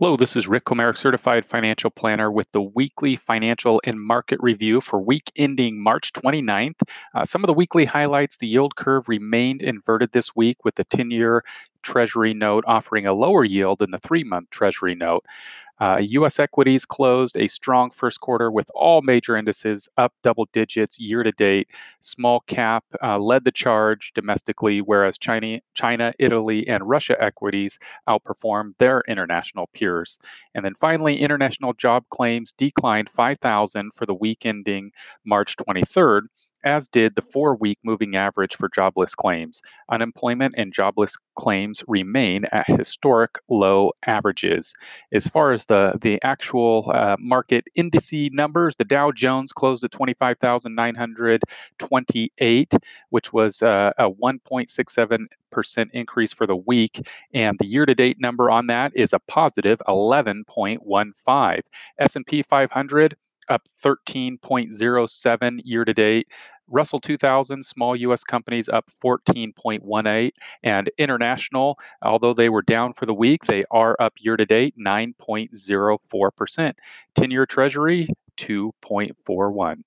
Hello, this is Rick Comerick, Certified Financial Planner with the weekly financial and market review for week ending March 29th. Uh, some of the weekly highlights the yield curve remained inverted this week with the 10 year Treasury note offering a lower yield than the three month Treasury note. Uh, U.S. equities closed a strong first quarter with all major indices up double digits year to date. Small cap uh, led the charge domestically, whereas China, China, Italy, and Russia equities outperformed their international peers. And then finally, international job claims declined 5,000 for the week ending March 23rd as did the four week moving average for jobless claims. Unemployment and jobless claims remain at historic low averages. As far as the, the actual uh, market indice numbers, the Dow Jones closed at 25,928, which was uh, a 1.67 percent increase for the week and the year to date number on that is a positive 11.15 s&p 500 up 13.07 year to date Russell 2000 small US companies up 14.18 and international although they were down for the week they are up year to date 9.04%. 10-year treasury 2.41.